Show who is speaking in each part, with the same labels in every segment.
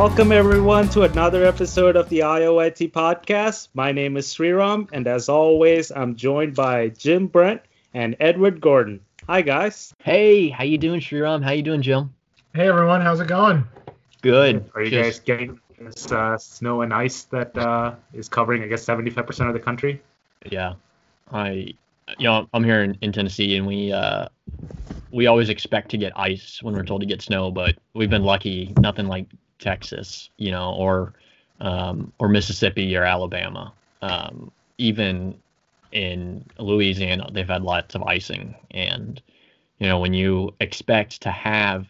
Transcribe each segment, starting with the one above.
Speaker 1: Welcome everyone to another episode of the IOIT podcast. My name is Sriram, and as always, I'm joined by Jim Brent and Edward Gordon. Hi guys.
Speaker 2: Hey, how you doing, Sriram? How you doing, Jim?
Speaker 3: Hey everyone, how's it going?
Speaker 2: Good.
Speaker 1: Are you
Speaker 2: Just-
Speaker 1: guys getting this uh, snow and ice that uh, is covering, I guess, 75% of the country?
Speaker 2: Yeah, I, you know, I'm here in, in Tennessee, and we uh, we always expect to get ice when we're told to get snow, but we've been lucky. Nothing like Texas, you know, or um, or Mississippi or Alabama. Um, even in Louisiana, they've had lots of icing, and you know, when you expect to have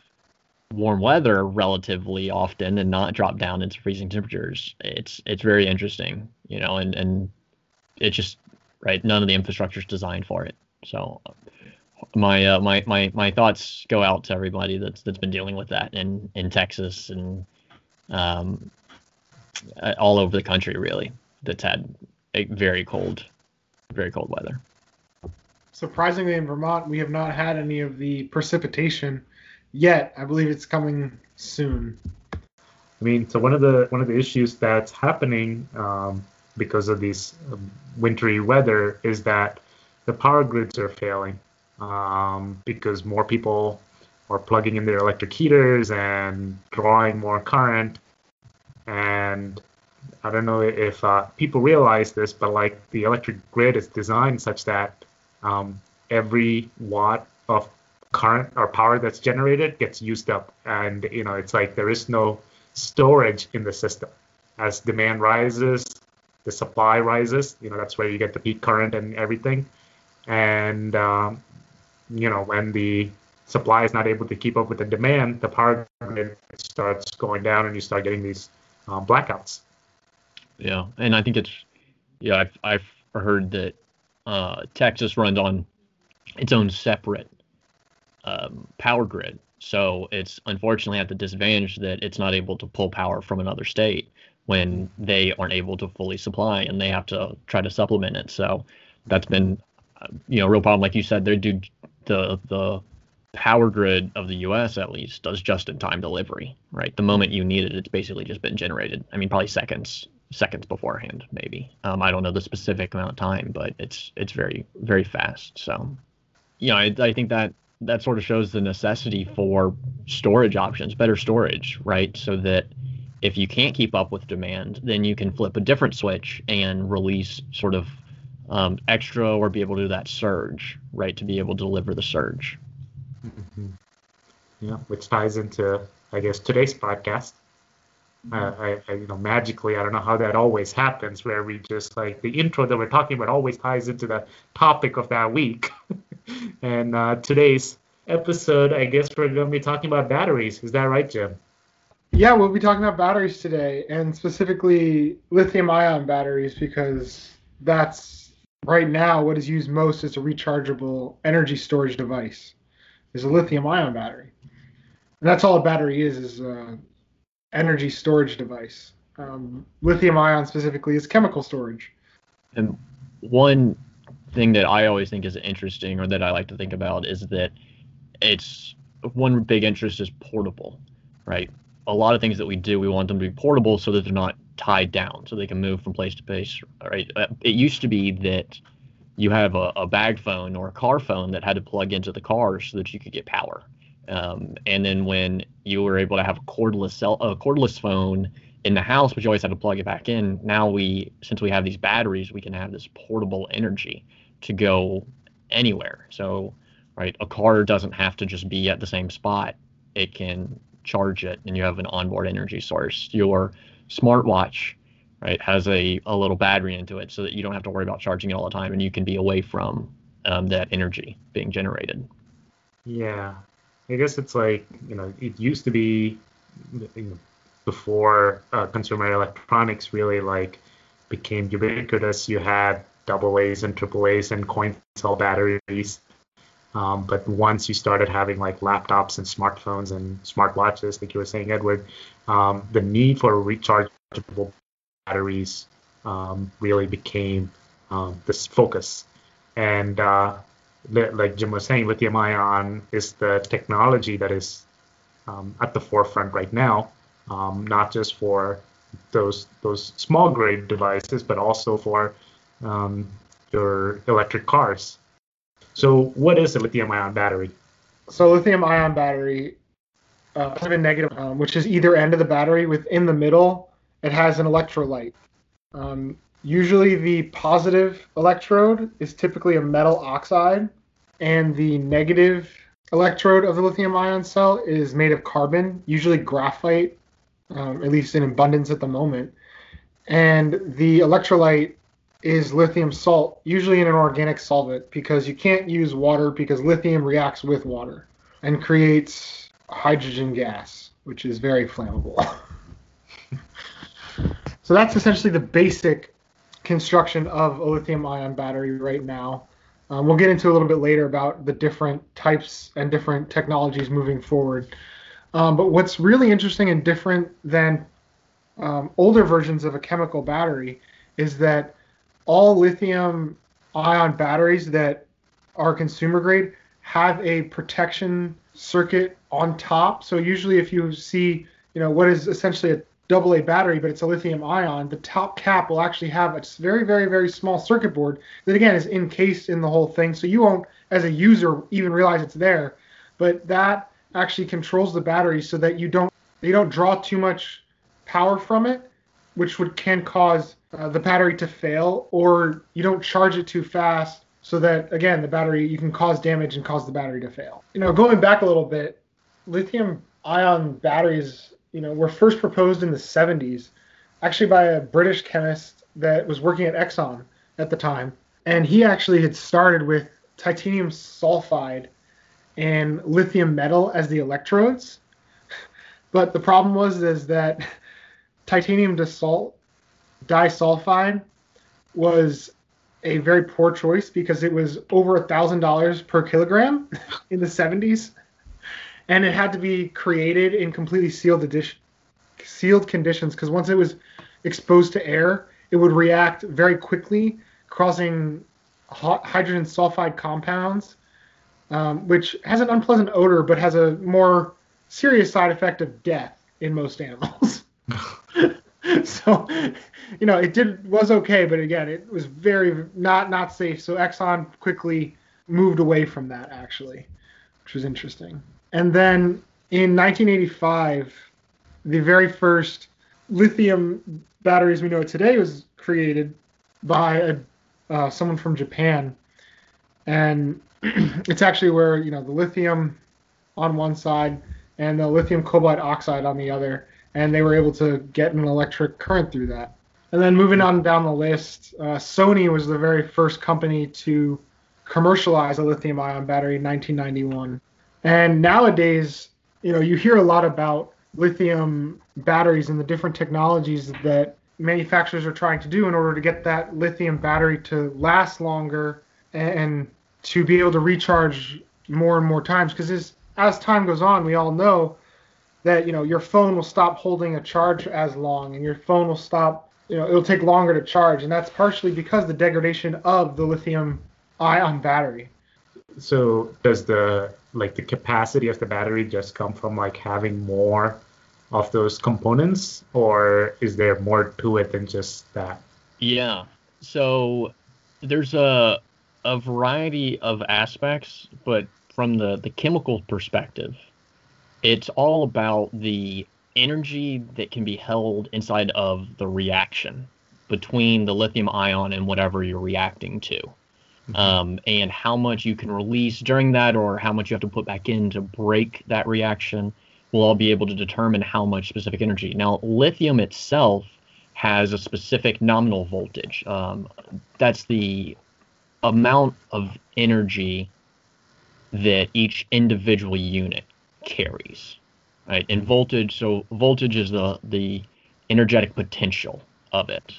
Speaker 2: warm weather relatively often and not drop down into freezing temperatures, it's it's very interesting, you know, and and it just right none of the infrastructure is designed for it so my uh, my my my thoughts go out to everybody that's that's been dealing with that in in Texas and um uh, all over the country really that's had a very cold very cold weather
Speaker 3: Surprisingly, in Vermont, we have not had any of the precipitation yet. I believe it's coming soon.
Speaker 1: I mean, so one of the one of the issues that's happening um, because of these um, wintry weather is that the power grids are failing um, because more people are plugging in their electric heaters and drawing more current. And I don't know if uh, people realize this, but like the electric grid is designed such that um, every watt of current or power that's generated gets used up, and you know it's like there is no storage in the system. As demand rises, the supply rises. You know that's where you get the peak current and everything. And um, you know when the supply is not able to keep up with the demand, the power grid starts going down, and you start getting these um, blackouts.
Speaker 2: yeah and I think it's yeah I've I've heard that uh Texas runs on its own separate um, power grid. So it's unfortunately at the disadvantage that it's not able to pull power from another state when they aren't able to fully supply and they have to try to supplement it. So that's been, uh, you know, a real problem. Like you said, they do the the power grid of the U.S. at least does just-in-time delivery. Right, the moment you need it, it's basically just been generated. I mean, probably seconds seconds beforehand, maybe. Um, I don't know the specific amount of time, but it's it's very very fast. So, you know, I, I think that that sort of shows the necessity for storage options, better storage, right? So that if you can't keep up with demand, then you can flip a different switch and release sort of um, extra or be able to do that surge, right? To be able to deliver the surge.
Speaker 1: Yeah, which ties into I guess today's podcast. Uh, I, I, you know, magically, I don't know how that always happens, where we just like the intro that we're talking about always ties into the topic of that week. and uh, today's episode, I guess we're going to be talking about batteries. Is that right, Jim?
Speaker 3: Yeah, we'll be talking about batteries today, and specifically lithium-ion batteries, because that's right now what is used most as a rechargeable energy storage device. Is a lithium-ion battery, and that's all a battery is is a energy storage device. Um, lithium-ion specifically is chemical storage.
Speaker 2: And one thing that I always think is interesting, or that I like to think about, is that it's one big interest is portable, right? A lot of things that we do, we want them to be portable so that they're not tied down, so they can move from place to place, right? Uh, It used to be that you have a, a bag phone or a car phone that had to plug into the car so that you could get power. Um, and then when you were able to have a cordless cell, a cordless phone in the house, but you always had to plug it back in. Now we, since we have these batteries, we can have this portable energy to go anywhere. So, right, a car doesn't have to just be at the same spot. It can charge it, and you have an onboard energy source. Your smartwatch, right, has a, a little battery into it, so that you don't have to worry about charging it all the time, and you can be away from um, that energy being generated.
Speaker 1: Yeah, I guess it's like you know it used to be you know, before uh, consumer electronics really like became ubiquitous. You had double A's and triple A's and coin cell batteries. Um, but once you started having like laptops and smartphones and smartwatches, like you were saying, Edward, um, the need for rechargeable batteries um, really became um, this focus. And uh, like Jim was saying, lithium ion is the technology that is um, at the forefront right now. um, not just for those those small grade devices, but also for um, your electric cars. So, what is a lithium ion battery?
Speaker 3: So, lithium ion battery, uh, negative, um, which is either end of the battery. Within the middle, it has an electrolyte. Um, usually, the positive electrode is typically a metal oxide, and the negative electrode of the lithium ion cell is made of carbon, usually graphite, um, at least in abundance at the moment. And the electrolyte is lithium salt, usually in an organic solvent, because you can't use water because lithium reacts with water and creates hydrogen gas, which is very flammable. so that's essentially the basic construction of a lithium ion battery right now. Um, we'll get into a little bit later about the different types and different technologies moving forward. Um, but what's really interesting and different than um, older versions of a chemical battery is that all lithium ion batteries that are consumer grade have a protection circuit on top. So usually if you see, you know, what is essentially a double A battery, but it's a lithium ion, the top cap will actually have a very, very, very small circuit board that again is encased in the whole thing. So you won't, as a user, even realize it's there. But that actually controls the battery so that you don't you don't draw too much power from it, which would can cause uh, the battery to fail, or you don't charge it too fast so that again the battery you can cause damage and cause the battery to fail. You know, going back a little bit, lithium ion batteries you know, were first proposed in the 70s, actually by a British chemist that was working at Exxon at the time. And he actually had started with titanium sulfide and lithium metal as the electrodes. But the problem was is that titanium disulfide was a very poor choice because it was over a thousand dollars per kilogram in the 70s and it had to be created in completely sealed edition, sealed conditions because once it was exposed to air, it would react very quickly, causing hydrogen sulfide compounds, um, which has an unpleasant odor but has a more serious side effect of death in most animals. so, you know, it did was okay, but again, it was very not not safe. So Exxon quickly moved away from that actually, which was interesting. And then in 1985, the very first lithium batteries we know today was created by a, uh, someone from Japan, and it's actually where you know the lithium on one side and the lithium cobalt oxide on the other, and they were able to get an electric current through that. And then moving on down the list, uh, Sony was the very first company to commercialize a lithium ion battery in 1991. And nowadays, you know, you hear a lot about lithium batteries and the different technologies that manufacturers are trying to do in order to get that lithium battery to last longer and to be able to recharge more and more times. Because as, as time goes on we all know that you know your phone will stop holding a charge as long and your phone will stop you know it'll take longer to charge. And that's partially because the degradation of the lithium ion battery.
Speaker 1: So does the like the capacity of the battery just come from like having more of those components? Or is there more to it than just that?
Speaker 2: Yeah. So there's a a variety of aspects but from the the chemical perspective it's all about the energy that can be held inside of the reaction between the lithium ion and whatever you're reacting to. Um, and how much you can release during that or how much you have to put back in to break that reaction will all be able to determine how much specific energy. Now, lithium itself has a specific nominal voltage. Um, that's the amount of energy that each individual unit carries. Right? And voltage, so voltage is the the energetic potential of it.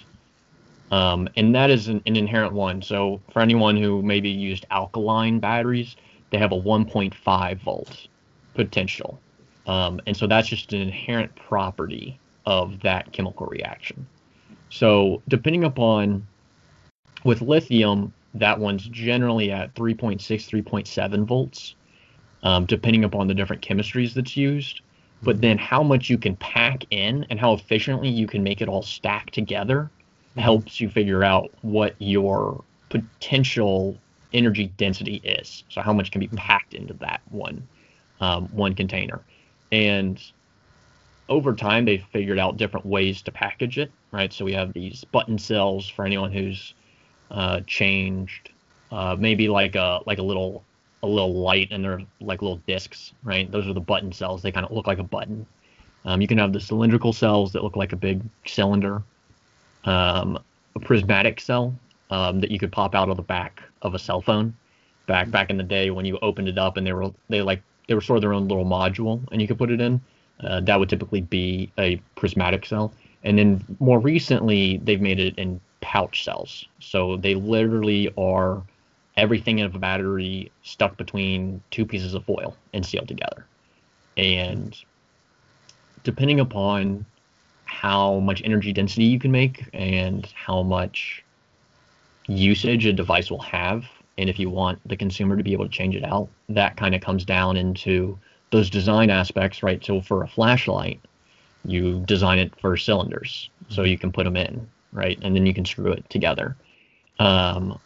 Speaker 2: Um, and that is an, an, inherent one. So for anyone who maybe used alkaline batteries, they have a 1.5 volt potential. Um, and so that's just an inherent property of that chemical reaction. So depending upon with lithium, that one's generally at 3.6, 3.7 volts, um, depending upon the different chemistries that's used. but then how much you can pack in and how efficiently you can make it all stack together helps you figure out what your potential energy density is. So how much can be packed into that one um, one container, and over time they've figured out different ways to package it. Right, so we have these button cells for anyone who's uh, changed, uh, maybe like a like a little a little light and they're like little discs, right? Those are the button cells. They kind of look like a button. Um, you can have the cylindrical cells that look like a big cylinder, um, a prismatic cell um, that you could pop out of the back of a cell phone. Back back in the day when you opened it up and they were they like they were sort of their own little module and you could put it in. Uh, that would typically be a prismatic cell. And then more recently they've made it in pouch cells. So they literally are everything in a battery stuck between two pieces of foil and sealed together. And depending upon how much energy density you can make and how much usage a device will have, and if you want the consumer to be able to change it out, that kind of comes down into those design aspects, right? So for a flashlight, you design it for cylinders so you can put them in, right? And then you can screw it together. Um,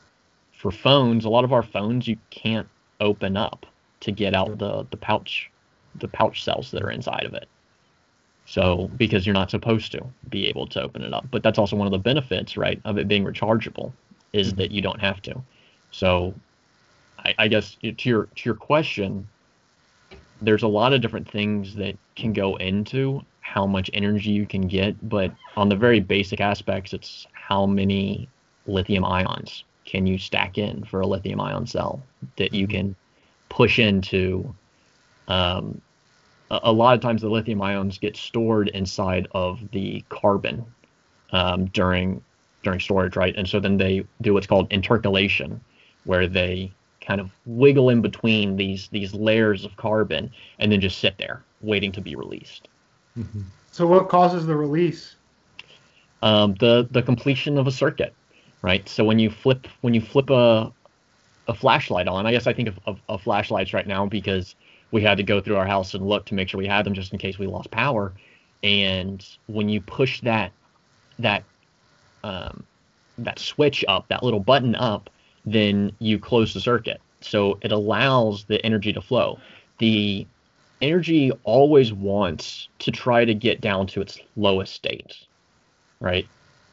Speaker 2: for phones, a lot of our phones you can't open up to get out the the pouch the pouch cells that are inside of it. So because you're not supposed to be able to open it up, but that's also one of the benefits, right, of it being rechargeable, is mm-hmm. that you don't have to. So, I, I guess to your to your question, there's a lot of different things that can go into how much energy you can get, but on the very basic aspects, it's how many lithium ions can you stack in for a lithium ion cell that you can push into um, a, lot of times the lithium ions get stored inside of the carbon um, during during storage right and so then they do what's called intercalation where they kind of wiggle in between these these layers of carbon and then just sit there waiting to be released
Speaker 3: mm-hmm. so what causes the release
Speaker 2: um, the the completion of a circuit right? So when you flip when you flip a a flashlight on, I guess I think of, of, of, flashlights right now because we had to go through our house and look to make sure we had them just in case we lost power. And when you push that that um, that switch up, that little button up, then you close the circuit. So it allows the energy to flow. The energy always wants to try to get down to its lowest state, right?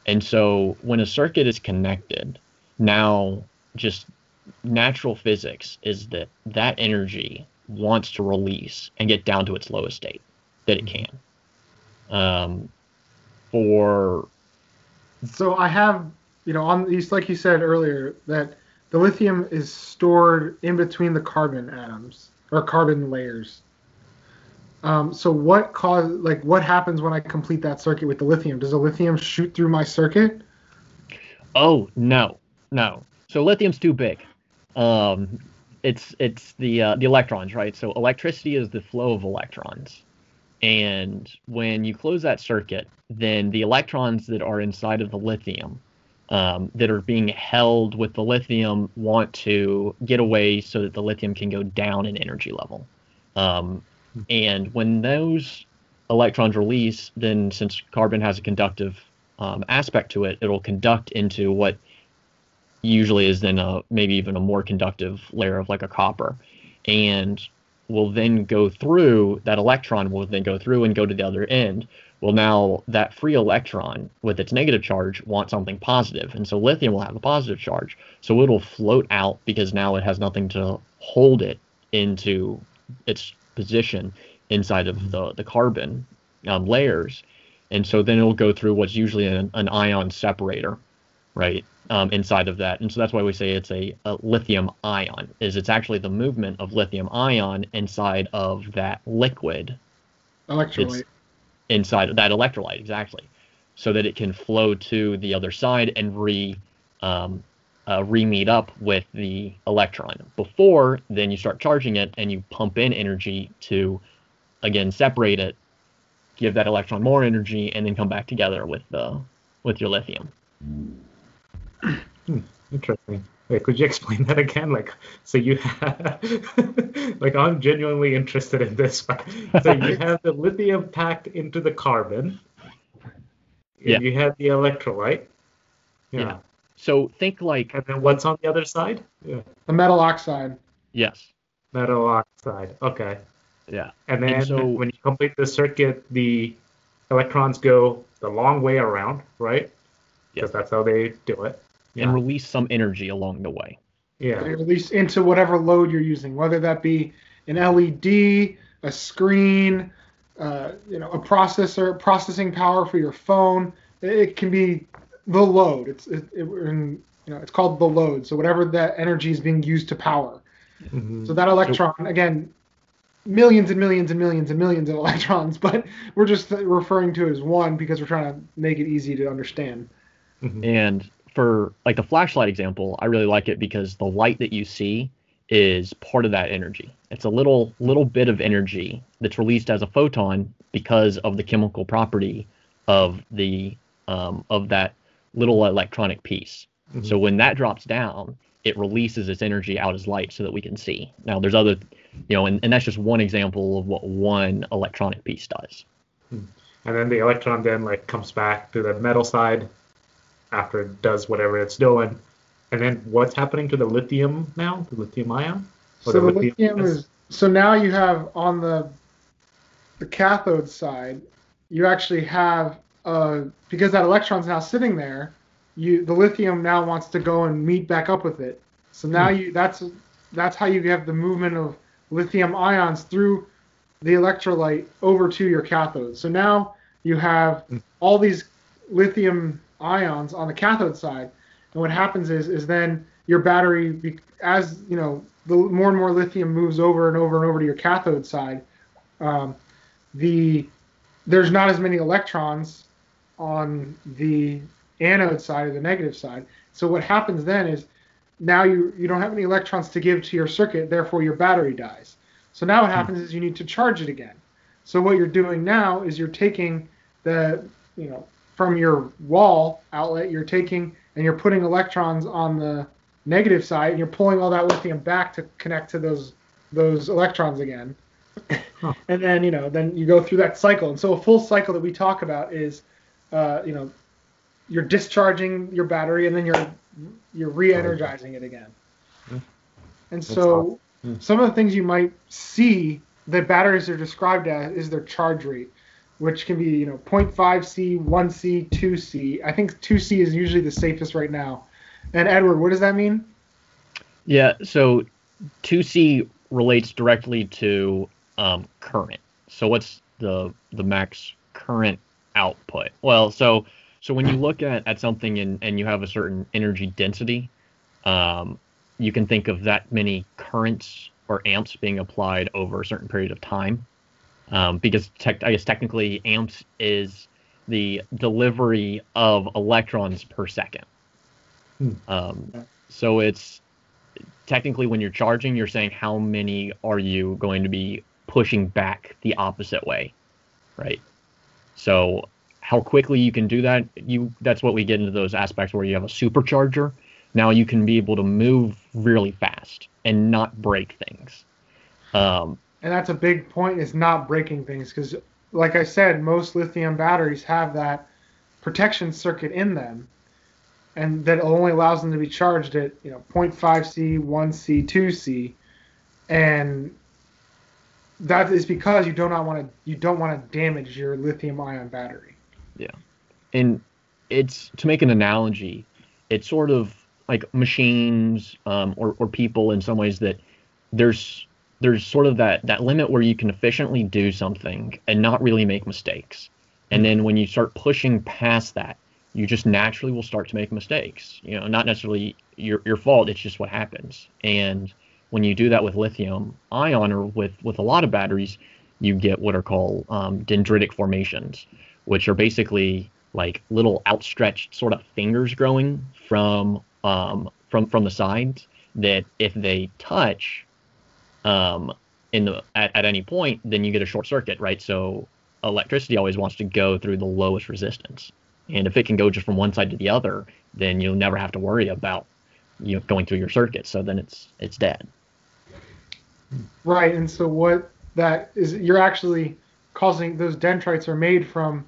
Speaker 2: And so when a circuit is connected, now just natural physics is that that energy wants to release and get down to its lowest state that it can. Um, for
Speaker 3: so I have you know on these like you said earlier that the lithium is stored in between the carbon atoms or carbon layers um, so what cause like what happens when I complete that circuit with the lithium? Does the lithium shoot through my circuit?
Speaker 2: Oh no, no. So lithium's too big. Um, it's it's the uh, the electrons, right? So electricity is the flow of electrons, and when you close that circuit, then the electrons that are inside of the lithium um, that are being held with the lithium want to get away so that the lithium can go down in energy level. Um, and when those electrons release, then since carbon has a conductive um, aspect to it, it'll conduct into what usually is then a maybe even a more conductive layer of like a copper, and will then go through that electron will then go through and go to the other end. Well, now that free electron with its negative charge wants something positive, and so lithium will have a positive charge, so it'll float out because now it has nothing to hold it into its position inside of the, the carbon um, layers. And so then it'll go through what's usually an, an ion separator, right, um, inside of that. And so that's why we say it's a, a, lithium ion, is it's actually the movement of lithium ion inside of that liquid.
Speaker 3: Electrolyte.
Speaker 2: it's Inside of that electrolyte, exactly. So that it can flow to the other side and re um, uh, re-meet up with the electron. Before then, you start charging it and you pump in energy to again separate it, give that electron more energy, and then come back together with the with your lithium.
Speaker 1: Hmm, interesting. Wait, could you explain that again? Like, so you have, like, I'm genuinely interested in this. So you have the lithium packed into the carbon.
Speaker 2: Yeah.
Speaker 1: You have the electrolyte. Yeah.
Speaker 2: Yeah. So think like
Speaker 1: And then what's on the other side? Yeah.
Speaker 3: The metal oxide.
Speaker 2: yes,
Speaker 1: Metal oxide. Okay.
Speaker 2: yeah,
Speaker 1: And then
Speaker 2: And so-
Speaker 1: when you complete the circuit, the electrons go the long way around, right? Because that's how they do it. Yeah.
Speaker 2: and release some energy along the way.
Speaker 1: Yeah.
Speaker 3: At least into whatever load you're using, whether that be an LED, a screen, uh, you know, a processor, processing power for your phone. It, it can be the load. It's it, it, and, you know, it's called the load. So whatever that energy is being used to power.
Speaker 1: Mhm.
Speaker 3: So that electron, again, millions and millions and millions and millions of electrons, but we're just referring to it as one because we're trying to make it easy to understand.
Speaker 1: Mhm.
Speaker 2: And for like the flashlight example, I really like it because the light that you see is part of that energy. It's a little little bit of energy that's released as a photon because of the chemical property of the um, of that little electronic piece.
Speaker 1: Mhm.
Speaker 2: So when that drops down, it releases its energy out as light so that we can see. Now there's other, you know, and, and that's just one example of what one electronic piece does.
Speaker 1: And then the electron then like comes back to the metal side after it does whatever it's doing. And then what's happening to the lithium now? The lithium ion?
Speaker 3: So the
Speaker 1: lithium
Speaker 3: lithium
Speaker 1: is-
Speaker 3: is so now you have on the the cathode side, you actually have uh because that electron's now sitting there, you the lithium now wants to go and meet back up with it. So now
Speaker 1: Hmm.
Speaker 3: you that's that's how you have the movement of lithium ions through the electrolyte over to your cathode. So now you have
Speaker 1: Hmm.
Speaker 3: all these lithium ions on the cathode side, and what happens is is then your battery, as you know, the more and more lithium moves over and over and over to your cathode side, um, the there's not as many electrons on the anode side or the negative side. So what happens then is now you you don't have any electrons to give to your circuit, therefore your battery dies. So now what happens is you need to charge it again. So what you're doing now is you're taking the you know from your wall outlet, you're taking and you're putting electrons on the negative side, and you're pulling all that lithium back to connect to those those electrons again.
Speaker 1: Huh.
Speaker 3: And then you know, then you go through that cycle. And so a full cycle that we talk about is, uh, you know, you're discharging your battery, and then you're you're re-energizing it again.
Speaker 1: Hmm.
Speaker 3: And so
Speaker 1: awesome. Hmm.
Speaker 3: some of the things you might see that batteries are described as is their charge rate, which can be you know 0.5C, 1C, 2C. I think 2C is usually the safest right now. And Edward, what does that mean?
Speaker 2: Yeah, so 2C relates directly to um, current. So what's the the max current output? Well, so so when you look at, at something and, and you have a certain energy density, um, you can think of that many currents or amps being applied over a certain period of time. Um, because tech, I guess technically amps is the delivery of electrons per second.
Speaker 1: Hmm.
Speaker 2: Um, so it's technically when you're charging, you're saying how many are you going to be pushing back the opposite way, right? So how quickly you can do that, you that's what we get into those aspects where you have a supercharger. Now you can be able to move really fast and not break things. Um,
Speaker 3: And that's a big point is not breaking things because, like I said, most lithium batteries have that protection circuit in them, and that only allows them to be charged at you know 0.5C, 1C, 2C, and that is because you do not want to you don't want to damage your lithium ion battery. Yeah.
Speaker 2: And it's to make an analogy it's sort of like machines um, or, or people in some ways that there's there's sort of that that limit where you can efficiently do something and not really make mistakes. And then when you start pushing past that you just naturally will start to make mistakes. You know not necessarily your, your fault it's just what happens. And when you do that with lithium ion or with with a lot of batteries you get what are called um, dendritic formations which are basically like little outstretched sort of fingers growing from um, from from the sides that if they touch um, in the at, at any point, then you get a short circuit, right? So electricity always wants to go through the lowest resistance, and if it can go just from one side to the other, then you'll never have to worry about you know, going through your circuit. So then it's it's dead.
Speaker 3: Right, and so what that is, you're actually causing those dendrites are made from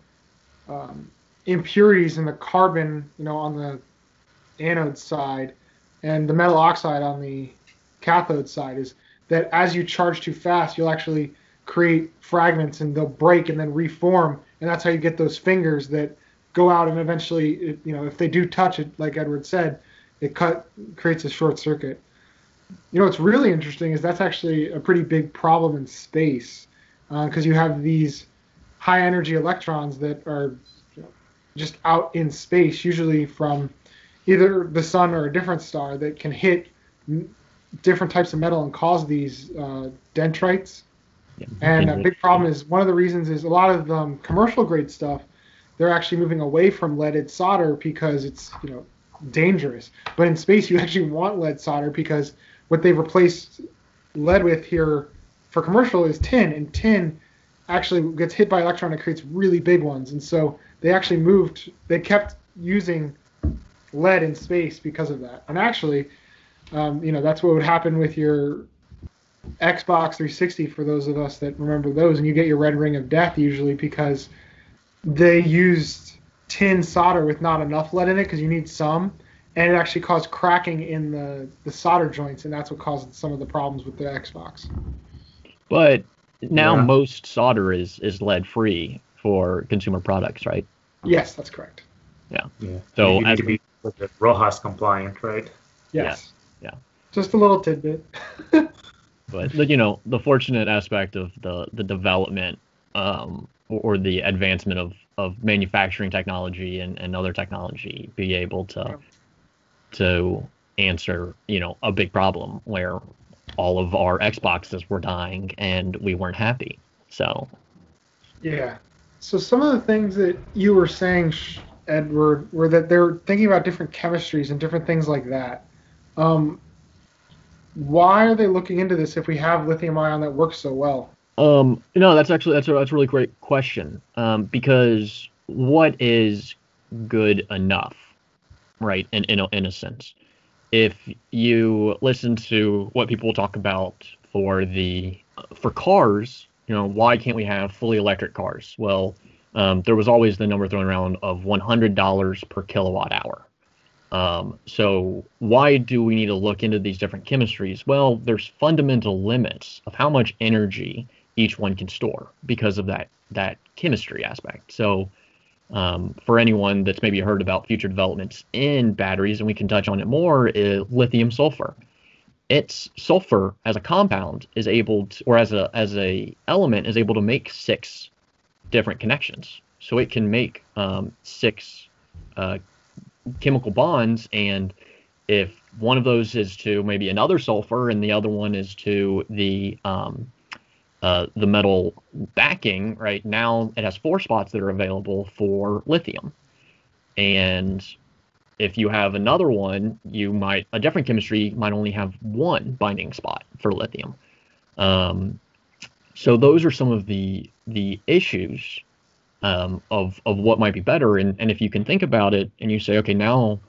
Speaker 3: um, impurities in the carbon, you know, on the anode side, and the metal oxide on the cathode side. Is that as you charge too fast, you'll actually create fragments and they'll break and then reform, and that's how you get those fingers that go out and eventually, you know, if they do touch it, like Edward said, it cut creates a short circuit. You know, what's really interesting is that's actually a pretty big problem in space because uh, you have these high energy electrons that are just out in space, usually from either the sun or a different star that can hit different types of metal and cause these uh, dendrites. Yeah, and a big problem is one of the reasons is a lot of um, commercial grade stuff they're actually moving away from leaded solder because it's you know dangerous. But in space, you actually want lead solder because what they've replaced lead with here for commercial is tin, and tin actually gets hit by electron and creates really big ones. And so they actually moved, they kept using lead in space because of that. And actually, um, you know, that's what would happen with your Xbox 360 for those of us that remember those, and you get your red ring of death usually because they used tin solder with not enough lead in it because you need some, and it actually caused cracking in the, the solder joints, and that's what caused some of the problems with the Xbox.
Speaker 2: But now yeah. most solder is is lead free for consumer products, right?
Speaker 3: Yes, that's correct.
Speaker 2: Yeah.
Speaker 1: Yeah. So you need to be RoHS compliant, right?
Speaker 3: Yes.
Speaker 2: Yeah. yeah.
Speaker 3: Just a little tidbit.
Speaker 2: but you know, the fortunate aspect of the the development um, or, the advancement of, of manufacturing technology and, and other technology be able to to answer you know a big problem where all of our Xboxes were dying and we weren't happy. So
Speaker 3: yeah. So some of the things that you were saying, Edward, were that they're thinking about different chemistries and different things like that. Um, why are they looking into this if we have lithium ion that works so well?
Speaker 2: Um, no, that's actually that's a that's a really great question. Um, because what is good enough, right? In in a, in a sense, if you listen to what people talk about for the for cars, you know, why can't we have fully electric cars? Well, um, there was always the number thrown around of $100 per kilowatt hour. Um, so why do we need to look into these different chemistries? Well, there's fundamental limits of how much energy each one can store because of that that chemistry aspect. So um, for anyone that's maybe heard about future developments in batteries, and we can touch on it more, lithium sulfur. Its sulfur as a compound is able to, or as a as a element is able to make six different connections. So it can make um, six uh, chemical bonds, and if one of those is to maybe another sulfur and the other one is to the um, uh, the metal backing, right now it has four spots that are available for lithium. And if you have another one, you might, a different chemistry might only have one binding spot for lithium. Um, so those are some of the the issues um, of of what might be better. And and if you can think about it, and you say, okay, now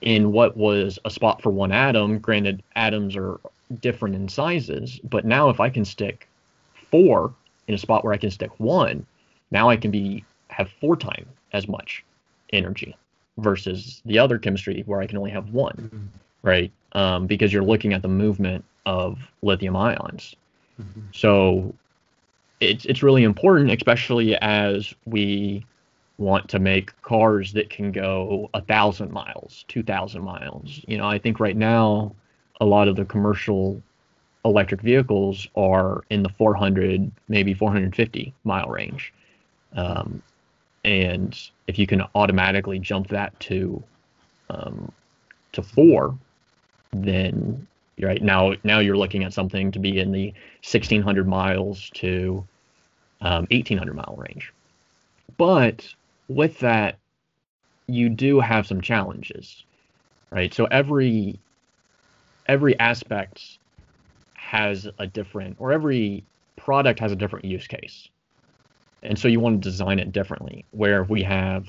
Speaker 2: in what was a spot for one atom, granted atoms are different in sizes, but now if I can stick four in a spot where I can stick one, now I can be have four times as much energy versus the other chemistry where I can only have one, mm-hmm. right? Um, because you're looking at the movement of lithium ions. Mm-hmm. So it's it's really important, especially as we want to make cars that can go a thousand miles, two thousand miles. You know, I think right now a lot of the commercial electric vehicles are in the 400, maybe 450 mile range. Um, and if you can automatically jump that to um, to four, then right now now you're looking at something to be in the 1600 miles to um, 1800 mile range. But with that, you do have some challenges, right? So every every aspect has a different, or every product has a different use case. And so you want to design it differently, where we have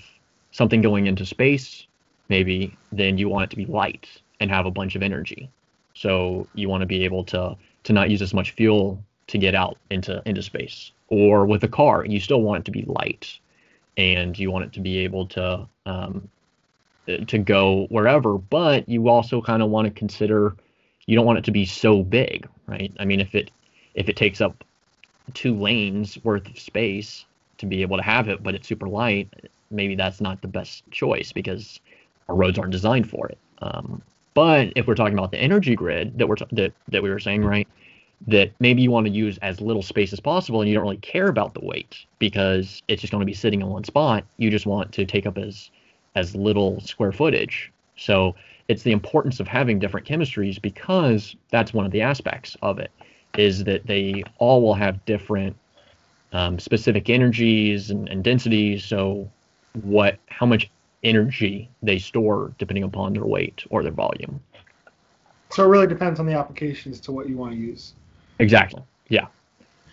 Speaker 2: something going into space, maybe, then you want it to be light and have a bunch of energy. So you want to be able to to not use as much fuel to get out into into space. Or with a car, you still want it to be light, and you want it to be able to um, to go wherever. But you also kind of want to consider you don't want it to be so big, right? I mean, if it if it takes up two lanes worth of space to be able to have it, but it's super light, maybe that's not the best choice because our roads aren't designed for it. Um, but if we're talking about the energy grid that we're t- that that we were saying, right, that maybe you want to use as little space as possible and you don't really care about the weight because it's just going to be sitting in one spot. You just want to take up as as little square footage. So it's the importance of having different chemistries because that's one of the aspects of it is that they all will have different um, specific energies and, and densities. So what how much energy they store depending upon their weight or their volume.
Speaker 3: So it really depends on the applications to what you want to use.
Speaker 2: Exactly. Yeah.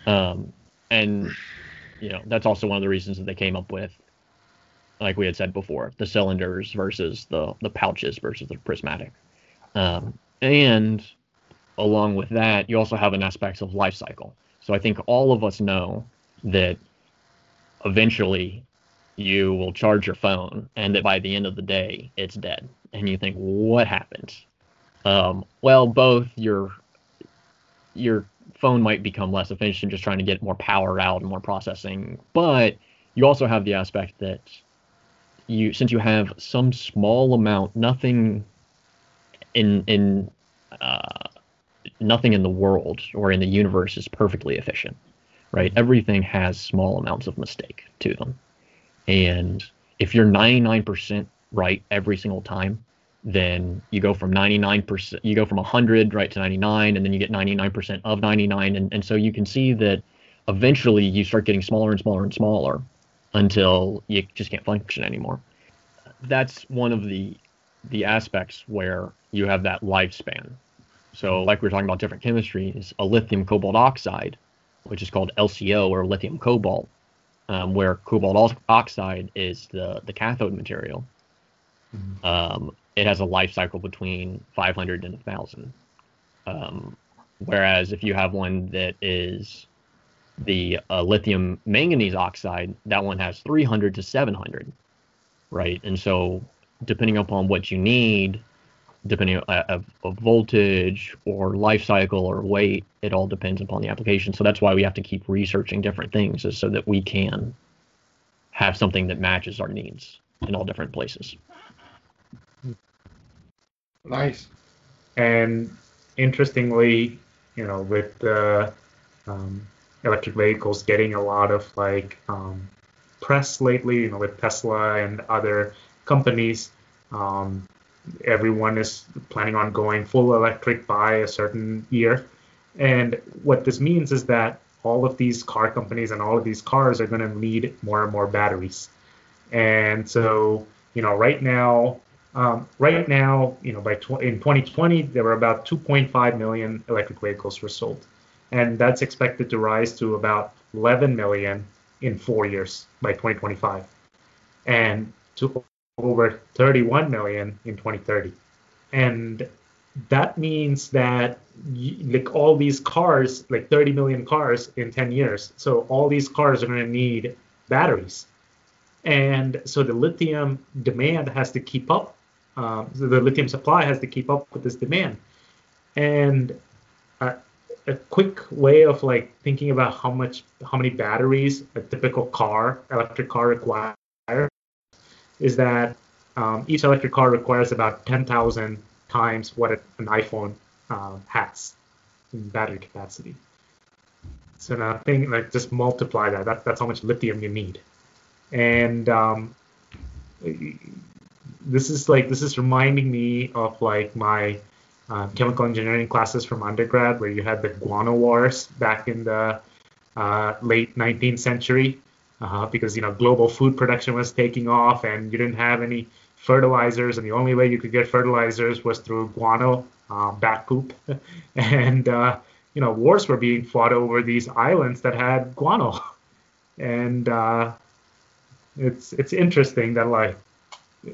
Speaker 2: Um, and you know that's also one of the reasons that they came up with, like we had said before, the cylinders versus the the pouches versus the prismatic. Um, and along with that, you also have an aspect of life cycle. So I think all of us know that eventually you will charge your phone and that by the end of the day it's dead and you think what happened um, well both your your phone might become less efficient just trying to get more power out and more processing. But you also have the aspect that you since you have some small amount nothing in in uh, nothing in the world or in the universe is perfectly efficient right? Everything has small amounts of mistake to them. And if you're 99% right every single time, then you go from 99%, you go from 100 right to 99, and then you get 99% of 99. And, and so you can see that eventually you start getting smaller and smaller and smaller until you just can't function anymore. That's one of the the aspects where you have that lifespan. So, like we are talking about different chemistries, a lithium cobalt oxide, which is called LCO or lithium cobalt, um, where cobalt oxide is the, the cathode material. Mm-hmm. Um, it has a life cycle between 500 and 1,000. Um, whereas if you have one that is the uh, lithium manganese oxide, that one has 300 to 700, right? And so depending upon what you need, depending on uh, a, voltage or life cycle or weight, it all depends upon the application. So that's why we have to keep researching different things, is so that we can have something that matches our needs in all different places.
Speaker 3: Nice.
Speaker 1: And interestingly, you know, with the um, electric vehicles getting a lot of like um, press lately, you know, with Tesla and other companies, um, everyone is planning on going full electric by a certain year. And what this means is that all of these car companies and all of these cars are going to need more and more batteries. And so, you know, right now, um, right now, you know, by tw- in 2020, there were about 2.5 million electric vehicles were sold, and that's expected to rise to about 11 million in four years by 2025, and to over 31 million in 2030. And that means that like all these cars, like 30 million cars in 10 years. So all these cars are going to need batteries. And so the lithium demand has to keep up. So the lithium supply has to keep up with this demand. And uh, a quick way of like thinking about how much, how many batteries a typical car, electric car requires is that um, each electric car requires about 10,000 times what an iPhone um, has in battery capacity. So now think like just multiply that. that. That's how much lithium you need. And um, this is like this is reminding me of like my uh, chemical engineering classes from undergrad, where you had the guano wars back in the uh, late 19th century, uh, because you know global food production was taking off and you didn't have any fertilizers and the only way you could get fertilizers was through guano uh, bat poop. And uh, you know wars were being fought over these islands that had guano. And uh, it's it's interesting that like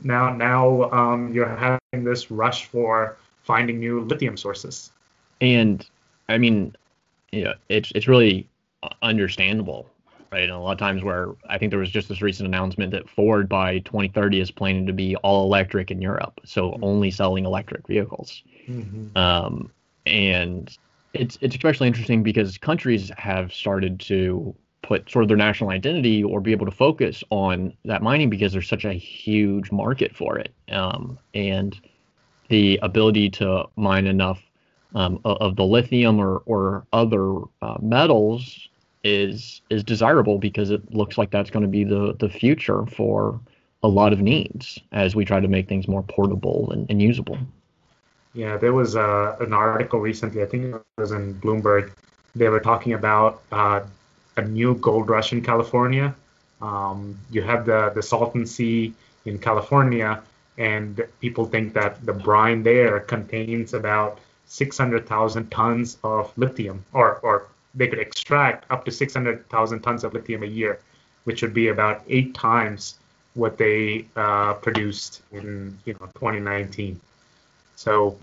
Speaker 1: now now um, you're having this rush for finding new lithium sources.
Speaker 2: And I mean, you know, it's it's really understandable, right? And a lot of times where I think there was just this recent announcement that Ford by 2030 is planning to be all electric in Europe, so mm-hmm. only selling electric vehicles. Mm-hmm. Um, and it's it's especially interesting because countries have started to put sort of their national identity or be able to focus on that mining because there's such a huge market for it. Um, and the ability to mine enough um, of the lithium or, or other uh, metals is is desirable because it looks like that's going to be the, the future for a lot of needs as we try to make things more portable and, and usable.
Speaker 1: Yeah, there was uh, an article recently, I think it was in Bloomberg. They were talking about uh, a new gold rush in California. Um, you have the, the Salton Sea in California, and people think that the brine there contains about 600,000 tons of lithium, or, or they could extract up to 600,000 tons of lithium a year, which would be about eight times what they uh, produced in you know 2019. So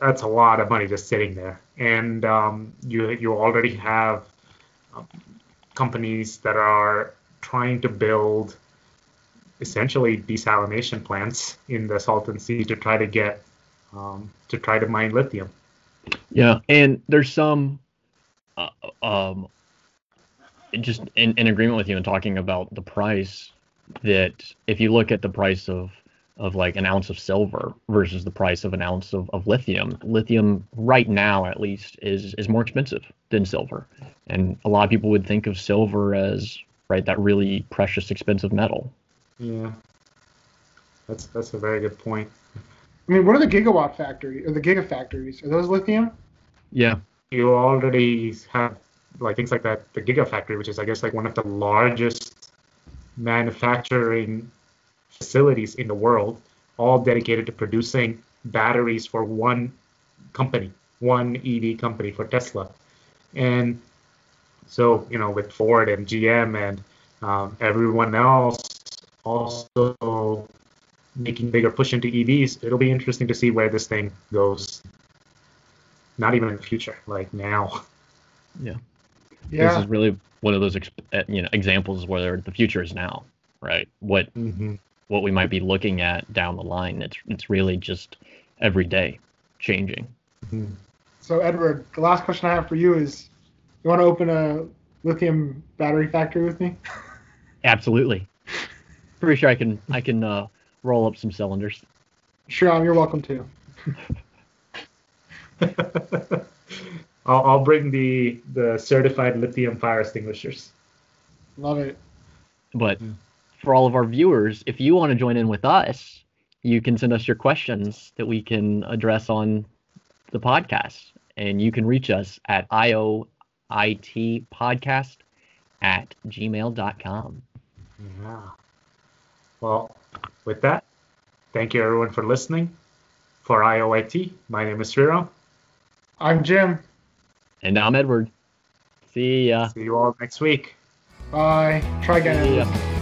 Speaker 1: that's a lot of money just sitting there, and um, you you already have companies that are trying to build essentially desalination plants in the Salton Sea to try to get um, to try to mine lithium.
Speaker 2: Yeah, and there's some uh, um, just in, in agreement with you in talking about the price that if you look at the price of of like an ounce of silver versus the price of an ounce of, of lithium. Lithium right now at least is is more expensive than silver. And a lot of people would think of silver as right that really precious expensive metal.
Speaker 1: Yeah. That's that's a very good point.
Speaker 3: I mean, what are the gigawatt factory or the gigafactories? Are those lithium?
Speaker 2: Yeah.
Speaker 1: You already have like things like that, the gigafactory, which is I guess like one of the largest manufacturing facilities in the world, all dedicated to producing batteries for one company, one EV company for Tesla. And so, you know, with Ford and GM and um, everyone else also making bigger push into EVs, it'll be interesting to see where this thing goes. Not even in the future, like now.
Speaker 2: Yeah. Yeah. This is really one of those you know examples where the future is now, right? What mm-hmm what we might be looking at down the line. It's it's really just every day changing.
Speaker 3: Mm-hmm. So Edward, the last question I have for you is, you want to open a lithium battery factory with me?
Speaker 2: Absolutely. Pretty sure I can I can uh, roll up some cylinders.
Speaker 3: Sure, you're welcome to.
Speaker 1: I'll, I'll bring the the certified lithium fire extinguishers.
Speaker 3: Love it.
Speaker 2: But mm for all of our viewers, if you want to join in with us, you can send us your questions that we can address on the podcast. And you can reach us at ioitpodcast at gmail.com.
Speaker 1: Yeah. Well, with that, thank you everyone for listening. For IOIT, my name is Sriram.
Speaker 3: I'm Jim.
Speaker 2: And I'm Edward. See ya.
Speaker 1: See you all next week.
Speaker 3: Bye. Try again.